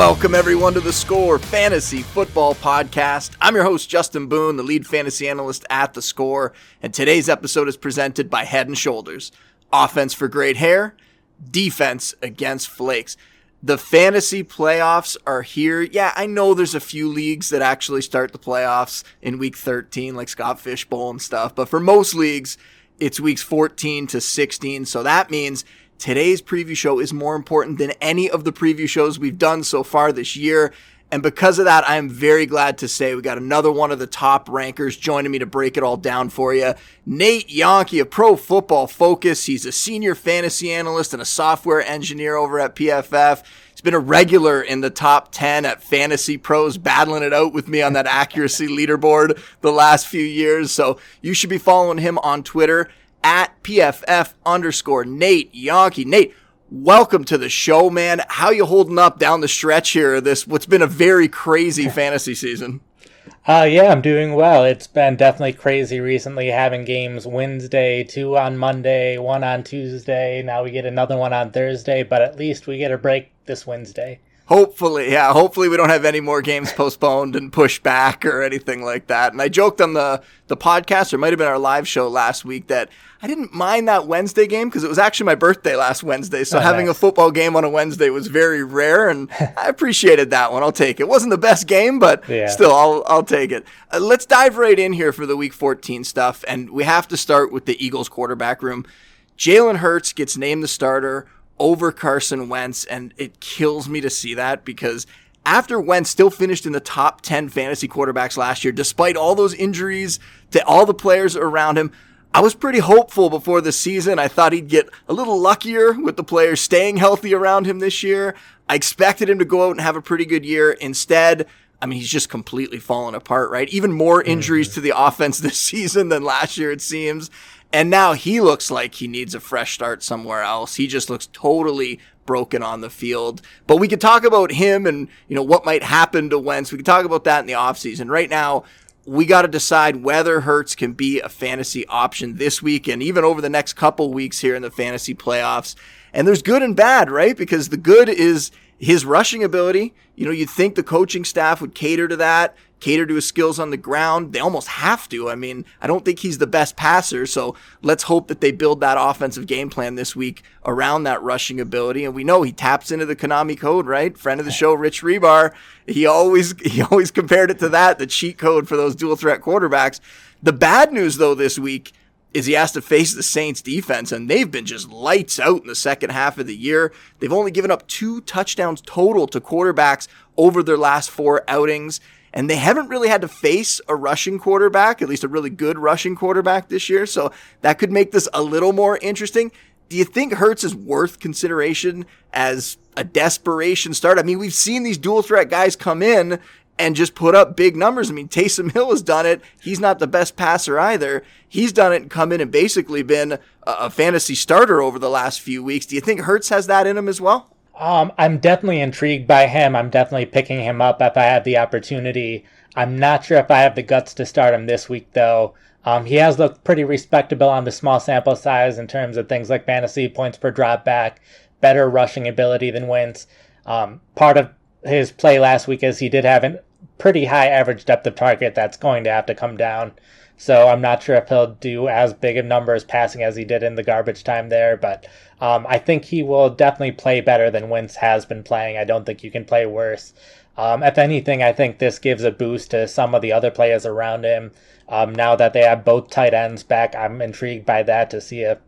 Welcome, everyone, to the Score Fantasy Football Podcast. I'm your host, Justin Boone, the lead fantasy analyst at The Score, and today's episode is presented by Head and Shoulders offense for great hair, defense against flakes. The fantasy playoffs are here. Yeah, I know there's a few leagues that actually start the playoffs in week 13, like Scott Fishbowl and stuff, but for most leagues, it's weeks 14 to 16. So that means today's preview show is more important than any of the preview shows we've done so far this year. And because of that, I am very glad to say we got another one of the top rankers joining me to break it all down for you. Nate Jahnke of Pro Football Focus. He's a senior fantasy analyst and a software engineer over at PFF. He's been a regular in the top 10 at Fantasy Pros, battling it out with me on that accuracy leaderboard the last few years. So you should be following him on Twitter at PFF underscore Nate Jahnke. Nate, welcome to the show, man. How you holding up down the stretch here? This what's been a very crazy fantasy season. Uh, yeah, I'm doing well. It's been definitely crazy recently having games Wednesday, two on Monday, one on Tuesday. Now we get another one on Thursday, but at least we get a break this Wednesday. Hopefully, yeah. Hopefully, we don't have any more games postponed and pushed back or anything like that. And I joked on the the podcast, or might have been our live show last week, that I didn't mind that Wednesday game because it was actually my birthday last Wednesday. So oh, having nice. a football game on a Wednesday was very rare, and I appreciated that one. I'll take it. it wasn't the best game, but yeah. still, I'll I'll take it. Uh, let's dive right in here for the Week 14 stuff, and we have to start with the Eagles quarterback room. Jalen Hurts gets named the starter over Carson Wentz, and it kills me to see that because after Wentz still finished in the top 10 fantasy quarterbacks last year, despite all those injuries to all the players around him, I was pretty hopeful before the season. I thought he'd get a little luckier with the players staying healthy around him this year. I expected him to go out and have a pretty good year. Instead, I mean, he's just completely fallen apart, right? Even more injuries to the offense this season than last year, it seems. And now he looks like he needs a fresh start somewhere else. He just looks totally broken on the field. But we could talk about him and, you know, what might happen to Wentz. We could talk about that in the offseason. Right now, we got to decide whether Hurts can be a fantasy option this week and even over the next couple weeks here in the fantasy playoffs. And there's good and bad, right? Because the good is his rushing ability. You know, you'd think the coaching staff would cater to that cater to his skills on the ground. They almost have to. I mean, I don't think he's the best passer, so let's hope that they build that offensive game plan this week around that rushing ability. And we know he taps into the Konami code, right? Friend of the show, Rich Hribar. he always he always compared it to that, the cheat code for those dual threat quarterbacks. The bad news though this week is he has to face the Saints defense, and they've been just lights out in the second half of the year. They've only given up two touchdowns total to quarterbacks over their last four outings and they haven't really had to face a rushing quarterback, at least a really good rushing quarterback this year. So that could make this a little more interesting. Do you think Hurts is worth consideration as a desperation start? I mean, we've seen these dual threat guys come in and just put up big numbers. I mean, Taysom Hill has done it. He's not the best passer either. He's done it and come in and basically been a, fantasy starter over the last few weeks. Do you think Hurts has that in him as well? Um, I'm definitely intrigued by him. I'm definitely picking him up if I have the opportunity. I'm not sure if I have the guts to start him this week, though. Um, he has looked pretty respectable on the small sample size in terms of things like fantasy points per drop back, better rushing ability than Wentz. Um, part of his play last week is he did have a pretty high average depth of target that's going to have to come down. So I'm not sure if he'll do as big of numbers passing as he did in the garbage time there, but um, I think he will definitely play better than Wentz has been playing. I don't think you can play worse. Um, if anything, I think this gives a boost to some of the other players around him. Um, now that they have both tight ends back, I'm intrigued by that to see if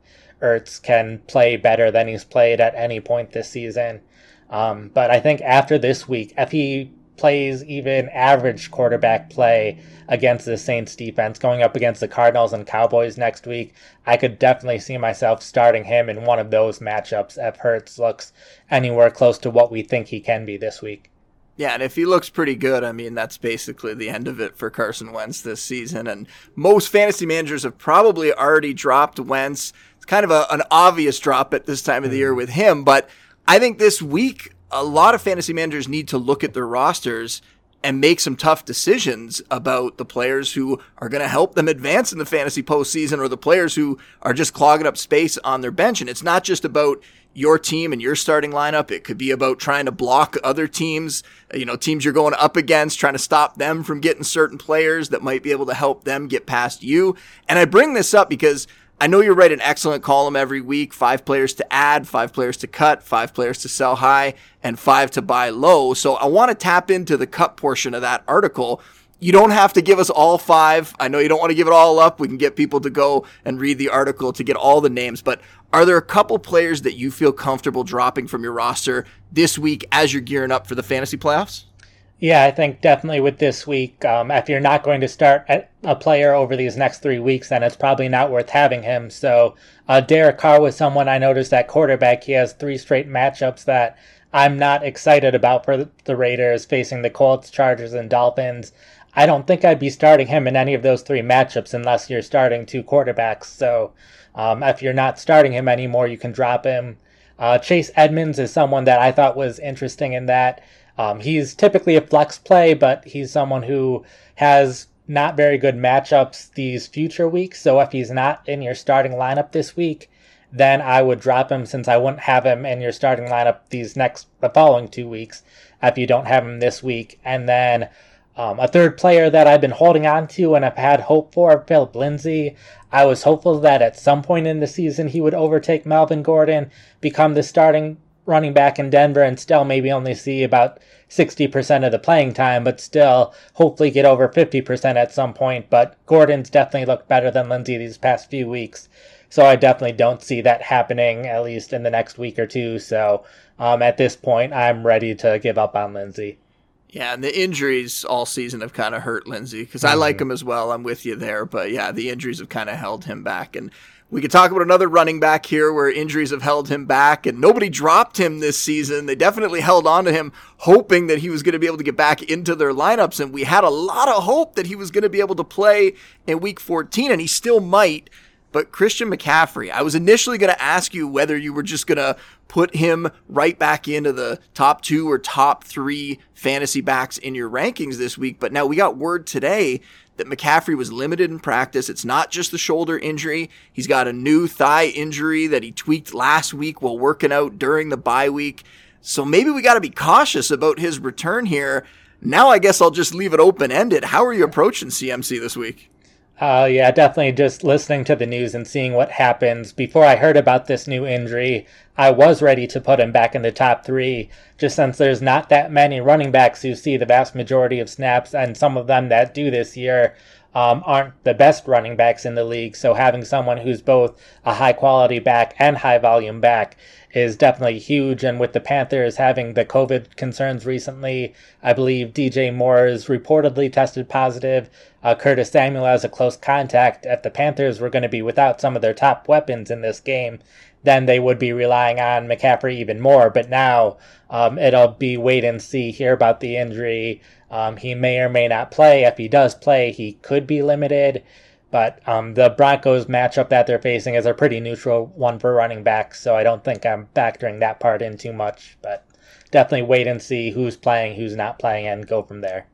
Ertz can play better than he's played at any point this season. Um, but I think after this week, if he plays even average quarterback play against the Saints defense going up against the Cardinals and Cowboys next week, I could definitely see myself starting him in one of those matchups if Hurts looks anywhere close to what we think he can be this week. Yeah, and if he looks pretty good, I mean, that's basically the end of it for Carson Wentz this season. And most fantasy managers have probably already dropped Wentz. It's kind of a, an obvious drop at this time of the year mm-hmm. with him, but I think this week a lot of fantasy managers need to look at their rosters and make some tough decisions about the players who are going to help them advance in the fantasy postseason or the players who are just clogging up space on their bench. And it's not just about your team and your starting lineup. It could be about trying to block other teams, you know, teams you're going up against, trying to stop them from getting certain players that might be able to help them get past you. And I bring this up because I know you write an excellent column every week five players to add, five players to cut, five players to sell high, and five to buy low. So I want to tap into the cut portion of that article. You don't have to give us all five. I know you don't want to give it all up. We can get people to go and read the article to get all the names. But are there a couple players that you feel comfortable dropping from your roster this week as you're gearing up for the fantasy playoffs? Yeah, I think definitely with this week, um, if you're not going to start a player over these next three weeks, then it's probably not worth having him. So, uh, Derek Carr was someone I noticed at quarterback. He has three straight matchups that I'm not excited about for the Raiders facing the Colts, Chargers, and Dolphins. I don't think I'd be starting him in any of those three matchups unless you're starting two quarterbacks. So, um, if you're not starting him anymore, you can drop him. Uh, Chase Edmonds is someone that I thought was interesting in that um, he's typically a flex play, but he's someone who has not very good matchups these future weeks. So if he's not in your starting lineup this week, then I would drop him since I wouldn't have him in your starting lineup these next the following two weeks if you don't have him this week. And then um, a third player that I've been holding on to and I've had hope for, Philip Lindsay. I was hopeful that at some point in the season he would overtake Melvin Gordon, become the starting running back in Denver and still maybe only see about 60% of the playing time, but still hopefully get over 50% at some point. But Gordon's definitely looked better than Lindsay these past few weeks. So I definitely don't see that happening, at least in the next week or two. So um, at this point, I'm ready to give up on Lindsay. Yeah, and the injuries all season have kind of hurt Lindsay because mm-hmm. I like mm-hmm. him as well. I'm with you there, but yeah, the injuries have kind of held him back. And we could talk about another running back here where injuries have held him back and nobody dropped him this season. They definitely held on to him, hoping that he was going to be able to get back into their lineups. And we had a lot of hope that he was going to be able to play in week 14, and he still might. But Christian McCaffrey, I was initially going to ask you whether you were just going to put him right back into the top two or top three fantasy backs in your rankings this week. But now we got word today that McCaffrey was limited in practice. It's not just the shoulder injury. He's got a new thigh injury that he tweaked last week while working out during the bye week. So maybe we got to be cautious about his return here. Now I guess I'll just leave it open ended. How are you approaching CMC this week? Uh, yeah, definitely just listening to the news and seeing what happens. Before I heard about this new injury, I was ready to put him back in the top three, just since there's not that many running backs who see the vast majority of snaps, and some of them that do this year um, aren't the best running backs in the league. So having someone who's both a high quality back and high volume back is definitely huge. And with the Panthers having the COVID concerns recently, I believe DJ Moore is reportedly tested positive. Uh, Curtis Samuel has a close contact. If the Panthers were going to be without some of their top weapons in this game, then they would be relying on McCaffrey even more. But now um, it'll be wait and see, hear about the injury. Um, he may or may not play. If he does play, he could be limited. But um, the Broncos matchup that they're facing is a pretty neutral one for running backs, so I don't think I'm factoring that part in too much. But definitely wait and see who's playing, who's not playing, and go from there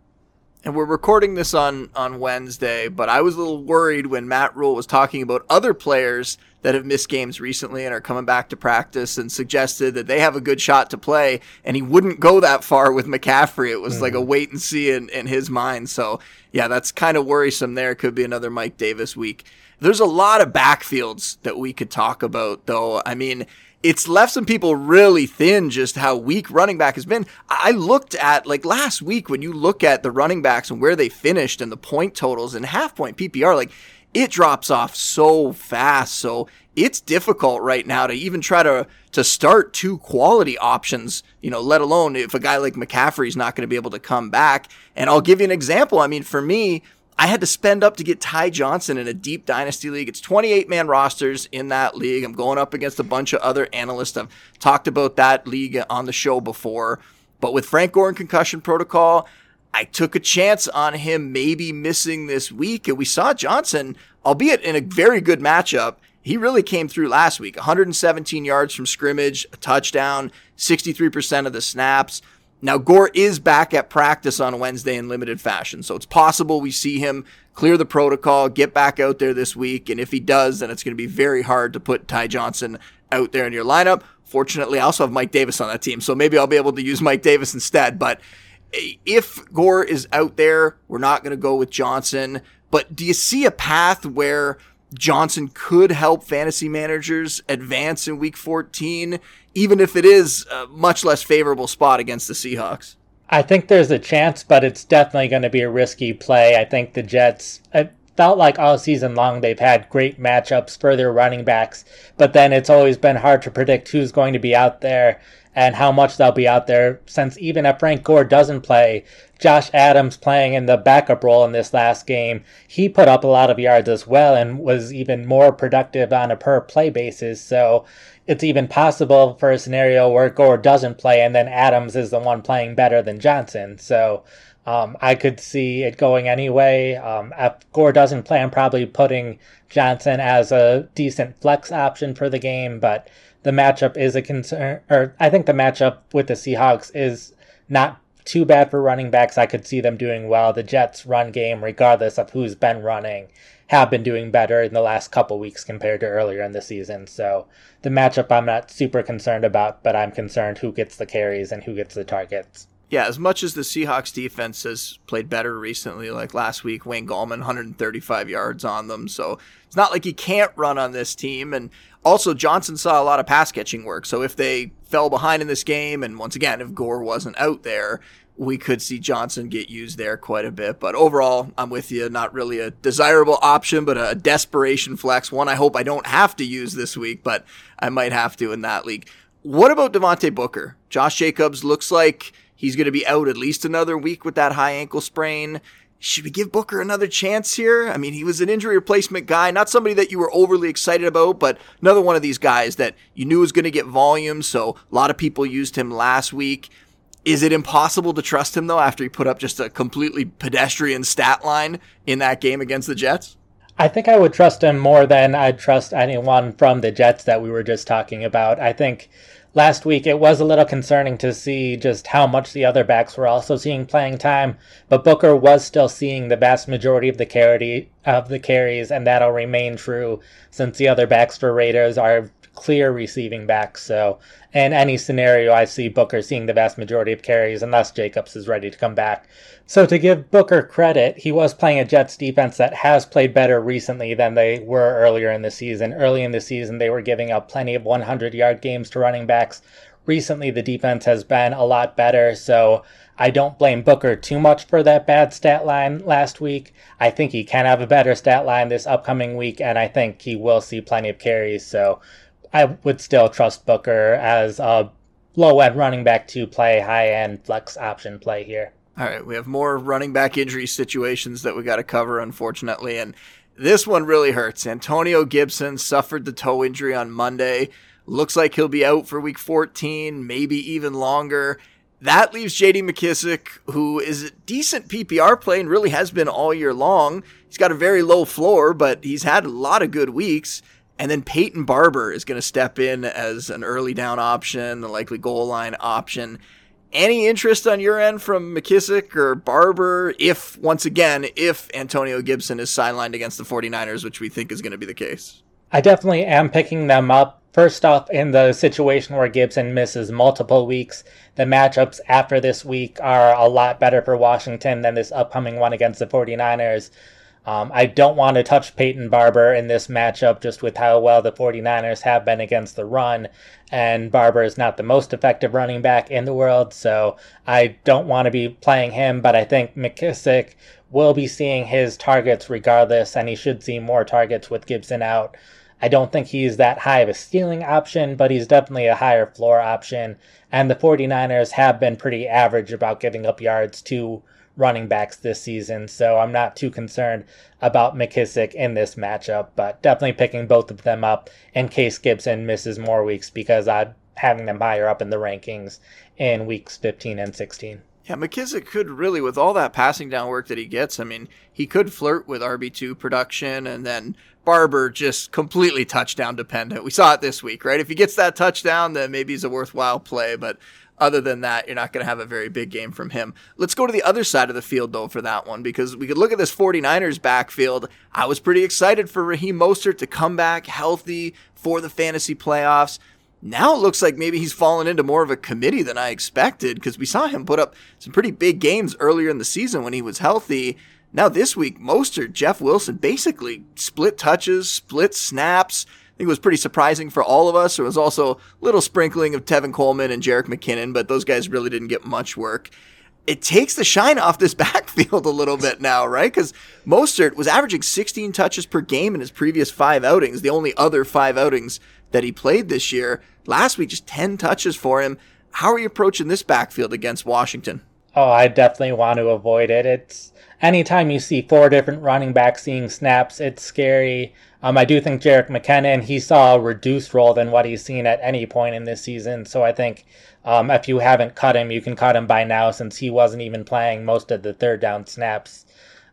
and we're recording this on on Wednesday, but I was a little worried when Matt Rhule was talking about other players that have missed games recently and are coming back to practice and suggested that they have a good shot to play and he wouldn't go that far with McCaffrey. It was mm-hmm. like a mm-hmm. wait and see in, in his mind. So yeah, that's kind of worrisome there. Could be another Mike Davis week. There's a lot of backfields that we could talk about though. I mean, it's left some people really thin just how weak running back has been. I looked at like last week when you look at the running backs and where they finished and the point totals and half point PPR, like it drops off so fast. So it's difficult right now to even try to to start two quality options, you know, let alone if a guy like McCaffrey's not going to be able to come back. And I'll give you an example. I mean, for me, I had to spend up to get Ty Johnson in a deep dynasty league. It's 28 man rosters in that league. I'm going up against a bunch of other analysts. I've talked about that league on the show before. But with Frank Gore and concussion protocol, I took a chance on him maybe missing this week. And we saw Johnson, albeit in a very good matchup, he really came through last week. 117 yards from scrimmage, a touchdown, 63% of the snaps. Now, Gore is back at practice on Wednesday in limited fashion, so it's possible we see him clear the protocol, get back out there this week, and if he does, then it's going to be very hard to put Ty Johnson out there in your lineup. Fortunately, I also have Mike Davis on that team, so maybe I'll be able to use Mike Davis instead. But if Gore is out there, we're not going to go with Johnson. But do you see a path where Johnson could help fantasy managers advance in week 14, even if it is a much less favorable spot against the Seahawks? I think there's a chance, but it's definitely going to be a risky play. I think the Jets, it felt like all season long they've had great matchups for their running backs, but then it's always been hard to predict who's going to be out there and how much they'll be out there since even if Frank Gore doesn't play, Josh Adams playing in the backup role in this last game, he put up a lot of yards as well and was even more productive on a per play basis. So it's even possible for a scenario where Gore doesn't play and then Adams is the one playing better than Johnson. So um, I could see it going anyway. Um, if Gore doesn't play, I'm probably putting Johnson as a decent flex option for the game, but the matchup is a concern, or I think the matchup with the Seahawks is not too bad for running backs. I could see them doing well. The Jets' run game, regardless of who's been running, have been doing better in the last couple weeks compared to earlier in the season. So the matchup I'm not super concerned about, but I'm concerned who gets the carries and who gets the targets. Yeah, as much as the Seahawks defense has played better recently, like last week, Wayne Gallman, 135 yards on them. So it's not like he can't run on this team. And also, Johnson saw a lot of pass catching work. So if they fell behind in this game, and once again, if Gore wasn't out there, we could see Johnson get used there quite a bit. But overall, I'm with you. Not really a desirable option, but a desperation flex. One I hope I don't have to use this week, but I might have to in that league. What about Devontae Booker? Josh Jacobs looks like he's going to be out at least another week with that high ankle sprain. Should we give Booker another chance here? I mean, he was an injury replacement guy, not somebody that you were overly excited about, but another one of these guys that you knew was going to get volume. So a lot of people used him last week. Is it impossible to trust him though after he put up just a completely pedestrian stat line in that game against the Jets? I think I would trust him more than I'd trust anyone from the Jets that we were just talking about. I think last week it was a little concerning to see just how much the other backs were also seeing playing time, but Booker was still seeing the vast majority of the carry of the carries, and that'll remain true since the other backs for Raiders are clear receiving backs. So in any scenario, I see Booker seeing the vast majority of carries unless Jacobs is ready to come back. So to give Booker credit, he was playing a Jets defense that has played better recently than they were earlier in the season. Early in the season, they were giving up plenty of 100 yard games to running backs. Recently, the defense has been a lot better, so I don't blame Booker too much for that bad stat line last week. I think he can have a better stat line this upcoming week, and I think he will see plenty of carries. So I would still trust Booker as a low end running back to play high end flex option play here. All right, we have more running back injury situations that we got to cover, unfortunately, and this one really hurts. Antonio Gibson suffered the toe injury on Monday. Looks like he'll be out for week 14, maybe even longer. That leaves JD McKissic, who is a decent PPR play and really has been all year long. He's got a very low floor, but he's had a lot of good weeks. And then Peyton Barber is going to step in as an early down option, the likely goal line option. Any interest on your end from McKissic or Barber if, once again, if Antonio Gibson is sidelined against the 49ers, which we think is going to be the case? I definitely am picking them up. First off, in the situation where Gibson misses multiple weeks, the matchups after this week are a lot better for Washington than this upcoming one against the 49ers. Um, I don't want to touch Peyton Barber in this matchup just with how well the 49ers have been against the run. And Barber is not the most effective running back in the world, so I don't want to be playing him. But I think McKissic will be seeing his targets regardless, and he should see more targets with Gibson out. I don't think he's that high of a stealing option, but he's definitely a higher floor option. And the 49ers have been pretty average about giving up yards to running backs this season, so I'm not too concerned about McKissic in this matchup, but definitely picking both of them up in case Gibson misses more weeks because I'm having them higher up in the rankings in weeks 15 and 16. Yeah, McKissic could really, with all that passing down work that he gets, I mean, he could flirt with RB2 production and then Barber just completely touchdown dependent. We saw it this week, right? If he gets that touchdown, then maybe he's a worthwhile play, but other than that, you're not going to have a very big game from him. Let's go to the other side of the field, though, for that one, because we could look at this 49ers backfield. I was pretty excited for Raheem Mostert to come back healthy for the fantasy playoffs. Now it looks like maybe he's fallen into more of a committee than I expected because we saw him put up some pretty big games earlier in the season when he was healthy. Now this week, Mostert, Jeff Wilson basically split touches, split snaps I think it was pretty surprising for all of us. There was also a little sprinkling of Tevin Coleman and Jerick McKinnon, but those guys really didn't get much work. It takes the shine off this backfield a little bit now, right? Because Mostert was averaging 16 touches per game in his previous five outings, the only other five outings that he played this year. Last week, just 10 touches for him. How are you approaching this backfield against Washington? Oh, I definitely want to avoid it. It's anytime you see four different running backs seeing snaps, it's scary. Um, I do think Jerick McKinnon, he saw a reduced role than what he's seen at any point in this season. So I think um, if you haven't cut him, you can cut him by now since he wasn't even playing most of the third down snaps.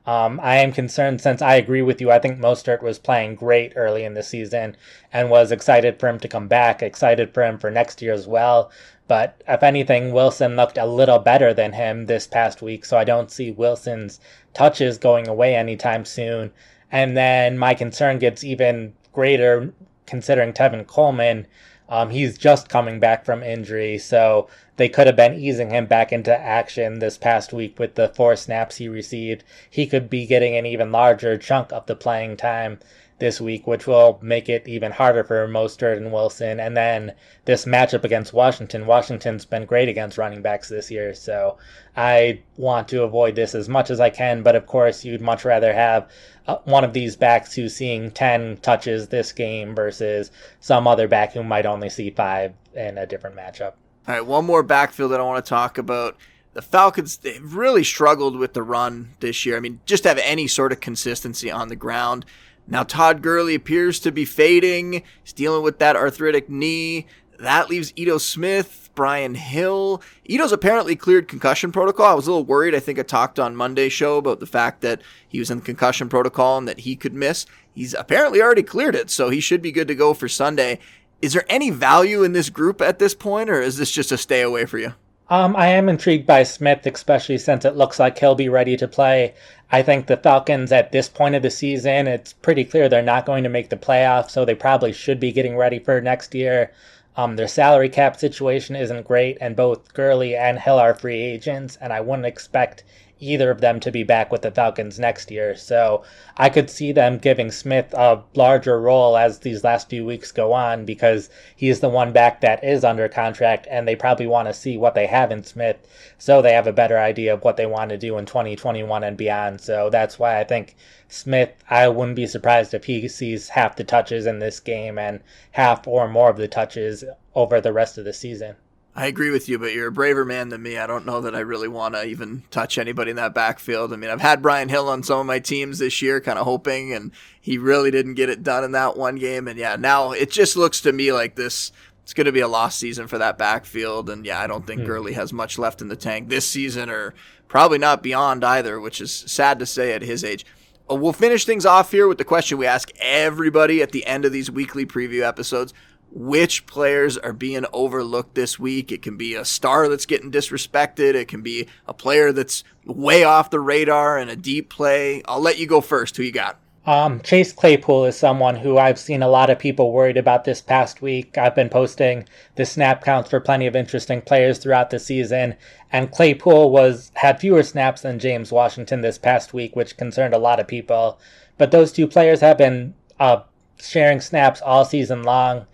Um, I am concerned since I agree with you. I think Mostert was playing great early in the season and was excited for him to come back, excited for him for next year as well. But if anything, Wilson looked a little better than him this past week, so I don't see Wilson's touches going away anytime soon. And then my concern gets even greater considering Tevin Coleman. Um, he's just coming back from injury, so they could have been easing him back into action this past week with the four snaps he received. He could be getting an even larger chunk of the playing time this week, which will make it even harder for Mostert and Wilson. And then this matchup against Washington. Washington's been great against running backs this year, so I want to avoid this as much as I can. But of course, you'd much rather have uh, one of these backs who's seeing 10 touches this game versus some other back who might only see five in a different matchup. All right, one more backfield that I want to talk about. The Falcons, they've really struggled with the run this year. I mean, just have any sort of consistency on the ground. Now, Todd Gurley appears to be fading. He's dealing with that arthritic knee. That leaves Ito Smith, Brian Hill. Ito's apparently cleared concussion protocol. I was a little worried. I think I talked on Monday's show about the fact that he was in concussion protocol and that he could miss. He's apparently already cleared it, so he should be good to go for Sunday. Is there any value in this group at this point, or is this just a stay away for you? Um, I am intrigued by Smith, especially since it looks like he'll be ready to play. I think the Falcons at this point of the season, it's pretty clear they're not going to make the playoffs, so they probably should be getting ready for next year. Um, their salary cap situation isn't great, and both Gurley and Hill are free agents, and I wouldn't expect either of them to be back with the Falcons next year. So I could see them giving Smith a larger role as these last few weeks go on because he's the one back that is under contract and they probably want to see what they have in Smith so they have a better idea of what they want to do in 2021 and beyond. So that's why I think Smith, I wouldn't be surprised if he sees half the touches in this game and half or more of the touches over the rest of the season. I agree with you, but you're a braver man than me. I don't know that I really want to even touch anybody in that backfield. I mean, I've had Brian Hill on some of my teams this year, kind of hoping, and he really didn't get it done in that one game. And yeah, now it just looks to me like this. It's going to be a lost season for that backfield, and yeah, I don't think mm. Gurley has much left in the tank this season, or probably not beyond either, which is sad to say at his age. Uh, we'll finish things off here with the question we ask everybody at the end of these weekly preview episodes which players are being overlooked this week. It can be a star that's getting disrespected. It can be a player that's way off the radar and a deep play. I'll let you go first. Who you got? Um, Chase Claypool is someone who I've seen a lot of people worried about this past week. I've been posting the snap counts for plenty of interesting players throughout the season, and Claypool was had fewer snaps than James Washington this past week, which concerned a lot of people. But those two players have been uh, sharing snaps all season long.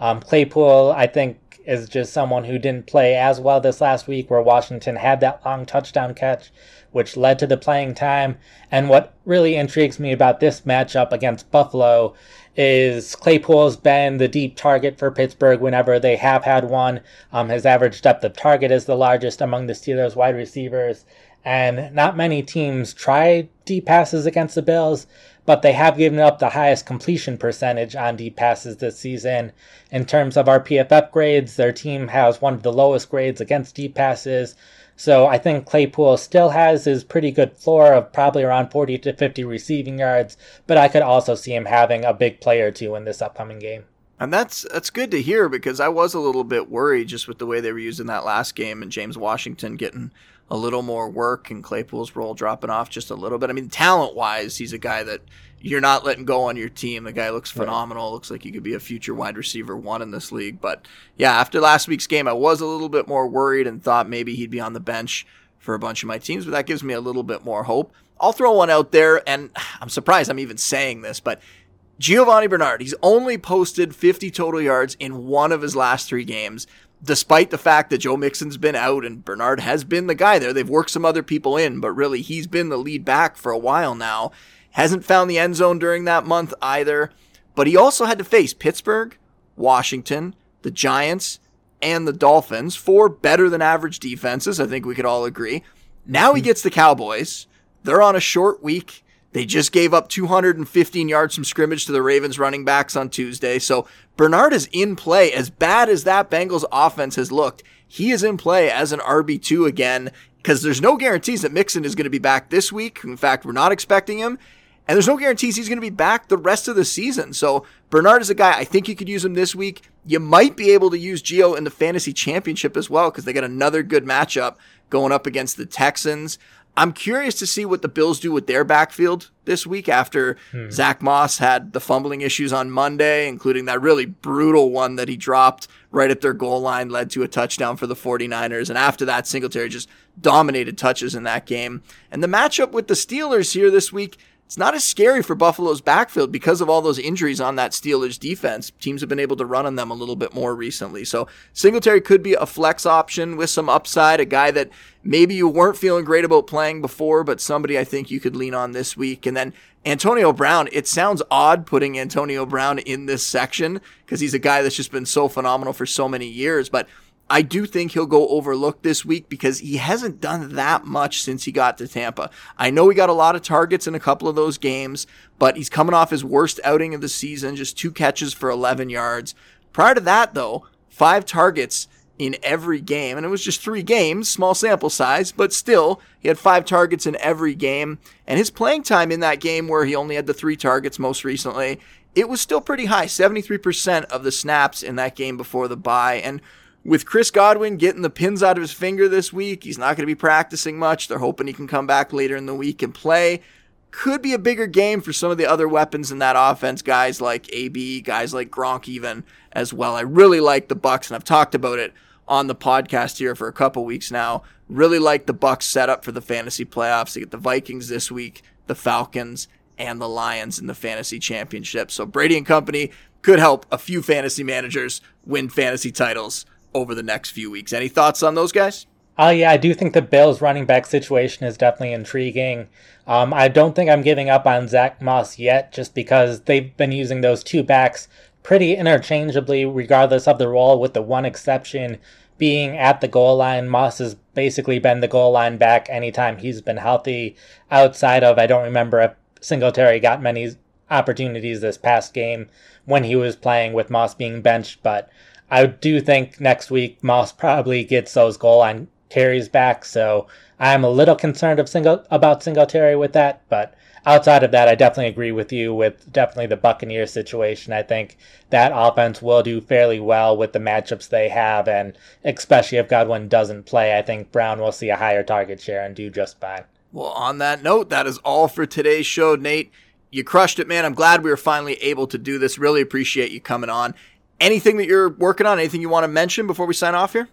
Um, Claypool, I think, is just someone who didn't play as well this last week, where Washington had that long touchdown catch, which led to the playing time. And what really intrigues me about this matchup against Buffalo is Claypool's been the deep target for Pittsburgh whenever they have had one. Um, his average depth of target is the largest among the Steelers wide receivers. And not many teams try deep passes against the Bills, but they have given up the highest completion percentage on deep passes this season. In terms of our PFF grades, their team has one of the lowest grades against deep passes. So I think Claypool still has his pretty good floor of probably around 40 to 50 receiving yards, but I could also see him having a big play or two in this upcoming game. And that's that's good to hear because I was a little bit worried just with the way they were using that last game and James Washington getting a little more work and Claypool's role dropping off just a little bit. I mean, talent wise, he's a guy that you're not letting go on your team. The guy looks phenomenal. Right. Looks like he could be a future wide receiver one in this league. But yeah, after last week's game, I was a little bit more worried and thought maybe he'd be on the bench for a bunch of my teams, but that gives me a little bit more hope. I'll throw one out there, and I'm surprised I'm even saying this, but Giovani Bernard, he's only posted 50 total yards in one of his last three games despite the fact that Joe Mixon's been out and Bernard has been the guy there. They've worked some other people in, but really he's been the lead back for a while now. Hasn't found the end zone during that month either. But he also had to face Pittsburgh, Washington, the Giants, and the Dolphins, four better than average defenses. I think we could all agree. Now he hmm. gets the Cowboys. They're on a short week. They just gave up 215 yards from scrimmage to the Ravens running backs on Tuesday. So Bernard is in play. As bad as that Bengals offense has looked, he is in play as an RB2 again because there's no guarantees that Mixon is going to be back this week. In fact, we're not expecting him. And there's no guarantees he's going to be back the rest of the season. So Bernard is a guy, I think you could use him this week. You might be able to use Gio in the fantasy championship as well because they got another good matchup going up against the Texans. I'm curious to see what the Bills do with their backfield this week after hmm. Zach Moss had the fumbling issues on Monday, including that really brutal one that he dropped right at their goal line, led to a touchdown for the 49ers. And after that, Singletary just dominated touches in that game. And the matchup with the Steelers here this week, it's not as scary for Buffalo's backfield because of all those injuries on that Steelers defense. Teams have been able to run on them a little bit more recently. So Singletary could be a flex option with some upside, a guy that maybe you weren't feeling great about playing before, but somebody I think you could lean on this week. And then Antonio Brown, it sounds odd putting Antonio Brown in this section because he's a guy that's just been so phenomenal for so many years, but I do think he'll go overlooked this week because he hasn't done that much since he got to Tampa. I know he got a lot of targets in a couple of those games, but he's coming off his worst outing of the season, just two catches for 11 yards. Prior to that, though, five targets in every game, and it was just three games, small sample size, but still, he had five targets in every game. And his playing time in that game, where he only had the three targets most recently, it was still pretty high 73% of the snaps in that game before the bye. And with Chris Godwin getting the pins out of his finger this week, he's not going to be practicing much. They're hoping he can come back later in the week and play. Could be a bigger game for some of the other weapons in that offense, guys like AB, guys like Gronk, even as well. I really like the Bucs, and I've talked about it on the podcast here for a couple weeks now. Really like the Bucs setup for the fantasy playoffs. They get the Vikings this week, the Falcons, and the Lions in the fantasy championship. So Brady and company could help a few fantasy managers win fantasy titles over the next few weeks. Any thoughts on those guys? Oh, yeah, I do think the Bills running back situation is definitely intriguing. Um, I don't think I'm giving up on Zach Moss yet, just because they've been using those two backs pretty interchangeably, regardless of the role, with the one exception being at the goal line. Moss has basically been the goal line back anytime he's been healthy. Outside of, I don't remember if Singletary got many opportunities this past game when he was playing with Moss being benched, but I do think next week Moss probably gets those goal line carries back, so I'm a little concerned of single about Singletary with that. But outside of that, I definitely agree with you with definitely the Buccaneers situation. I think that offense will do fairly well with the matchups they have, and especially if Godwin doesn't play, I think Brown will see a higher target share and do just fine. Well, on that note, that is all for today's show, Nate. You crushed it, man. I'm glad we were finally able to do this. Really appreciate you coming on anything that you're working on? Anything you want to mention before we sign off here?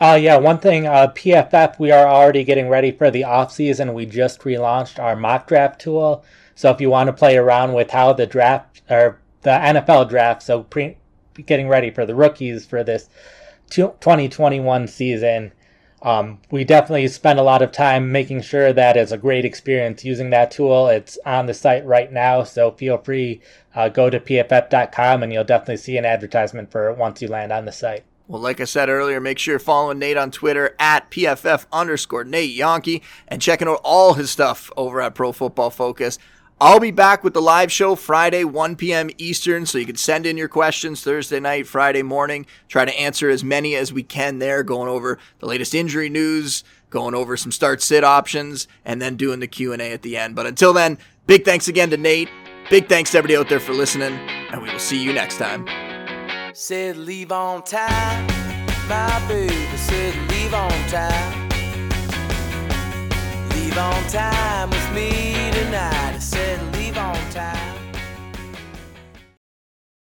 Uh, yeah, one thing, uh, PFF, we are already getting ready for the off season. We just relaunched our mock draft tool. So if you want to play around with how the draft or the NFL draft, so pre- getting ready for the rookies for this 2021 season, um, we definitely spend a lot of time making sure that it's a great experience using that tool. It's on the site right now, so feel free uh, go to pff.com and you'll definitely see an advertisement for it once you land on the site. Well, like I said earlier, make sure you're following Nate on Twitter at PFF underscore Nate Jahnke and checking out all his stuff over at Pro Football Focus. I'll be back with the live show Friday, 1 p.m. Eastern, so you can send in your questions Thursday night, Friday morning. Try to answer as many as we can there, going over the latest injury news, going over some start sit options, and then doing the Q&A at the end. But until then, big thanks again to Nate. Big thanks to everybody out there for listening, and we will see you next time. said leave on time. My baby said leave on time. Leave on time with me tonight. I said.